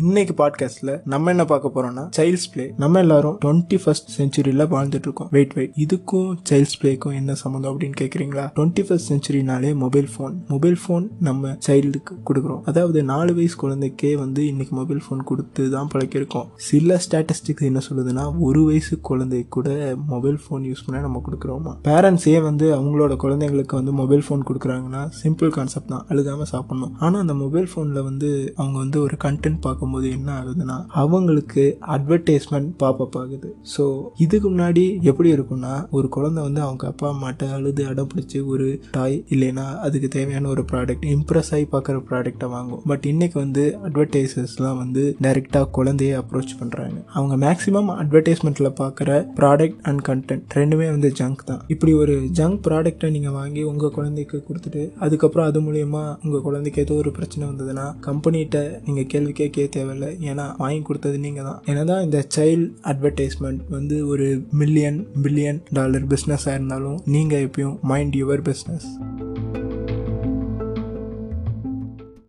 இன்னைக்கு பாட்காஸ்ட்ல நம்ம என்ன பார்க்க போறோம்னா சைல்ட்ஸ் பிளே நம்ம எல்லாரும் டுவெண்ட்டி ஃபர்ஸ்ட் செஞ்சுரியில வாழ்ந்துட்டு இருக்கோம் வெயிட் வெயிட் இதுக்கும் சைல்ட்ஸ் பிளேக்கும் என்ன சம்மந்தம் அப்படின்னு கேக்குறீங்களா? டுவெண்ட்டி ஃபர்ஸ்ட் செஞ்சுரினாலே மொபைல் ஃபோன் மொபைல் ஃபோன் நம்ம சைல்டுக்கு கொடுக்குறோம். அதாவது நாலு வயசு குழந்தைக்கே வந்து இன்னைக்கு மொபைல் ஃபோன் கொடுத்து தான் பழக்கிருக்கோம் சில ஸ்டாட்டிஸ்டிக்ஸ் என்ன சொல்லுதுன்னா ஒரு வயசு குழந்தை கூட மொபைல் ஃபோன் யூஸ் பண்ண நம்ம கொடுக்குறோமா? பேரண்ட்ஸே வந்து அவங்களோட குழந்தைங்களுக்கு வந்து மொபைல் ஃபோன் கொடுக்குறாங்கன்னா சிம்பிள் கான்செப்ட் தான். அழுகாம சாப்பிடணும். ஆனால் அந்த மொபைல் ஃபோனில் வந்து அவங்க வந்து ஒரு கண்டென்ட் பார்க்கும்போது என்ன ஆகுதுன்னா அவங்களுக்கு அட்வர்டைஸ்மெண்ட் பாப்பப் ஆகுது. ஸோ இதுக்கு முன்னாடி எப்படி இருக்கும்னா ஒரு குழந்தை வந்து அவங்க அப்பா அம்மாட்ட அழுது அடம் பிடிச்சி ஒரு டாய் இல்லைன்னா அதுக்கு தேவையான ஒரு ப்ராடக்ட் இம்ப்ரெஸ் ஆகி பார்க்குற ப்ராடக்டை வாங்கும். பட் இன்னைக்கு வந்து அட்வர்டைசர்ஸ்லாம் வந்து டைரெக்டாக குழந்தைய அப்ரோச் பண்ணுறாங்க அவங்க மேக்ஸிமம் அட்வர்டைஸ்மெண்ட்டில் பார்க்குற ப்ராடக்ட் அண்ட் கண்டென்ட் ரெண்டுமே வந்து ஜங்க் தான். இப்படி ஒரு ஜங்க் ப்ராடக்ட்டை நீங்கள் வாங்கி உங்கள் குழந்தைக்கு கொடுத்துட்டு அதுக்கப்புறம் அது மூலயமா உங்கள் குழந்தைக்கு ஏதோ ஒரு பிரச்சனை வந்ததுன்னா கம்பெனிகிட்ட நீங்கள் கேள்வி கேட்க தேவையில்லை. ஏன்னா வாங்கி கொடுத்தது நீங்கள் தான் என்னதான் இந்த சைல்ட் அட்வர்டைஸ்மெண்ட் வந்து ஒரு மில்லியன் பில்லியன் டாலர் பிஸ்னஸாக இருந்தாலும் நீங்கள் எப்பயும் மைண்ட் யுவர் பிஸ்னஸ்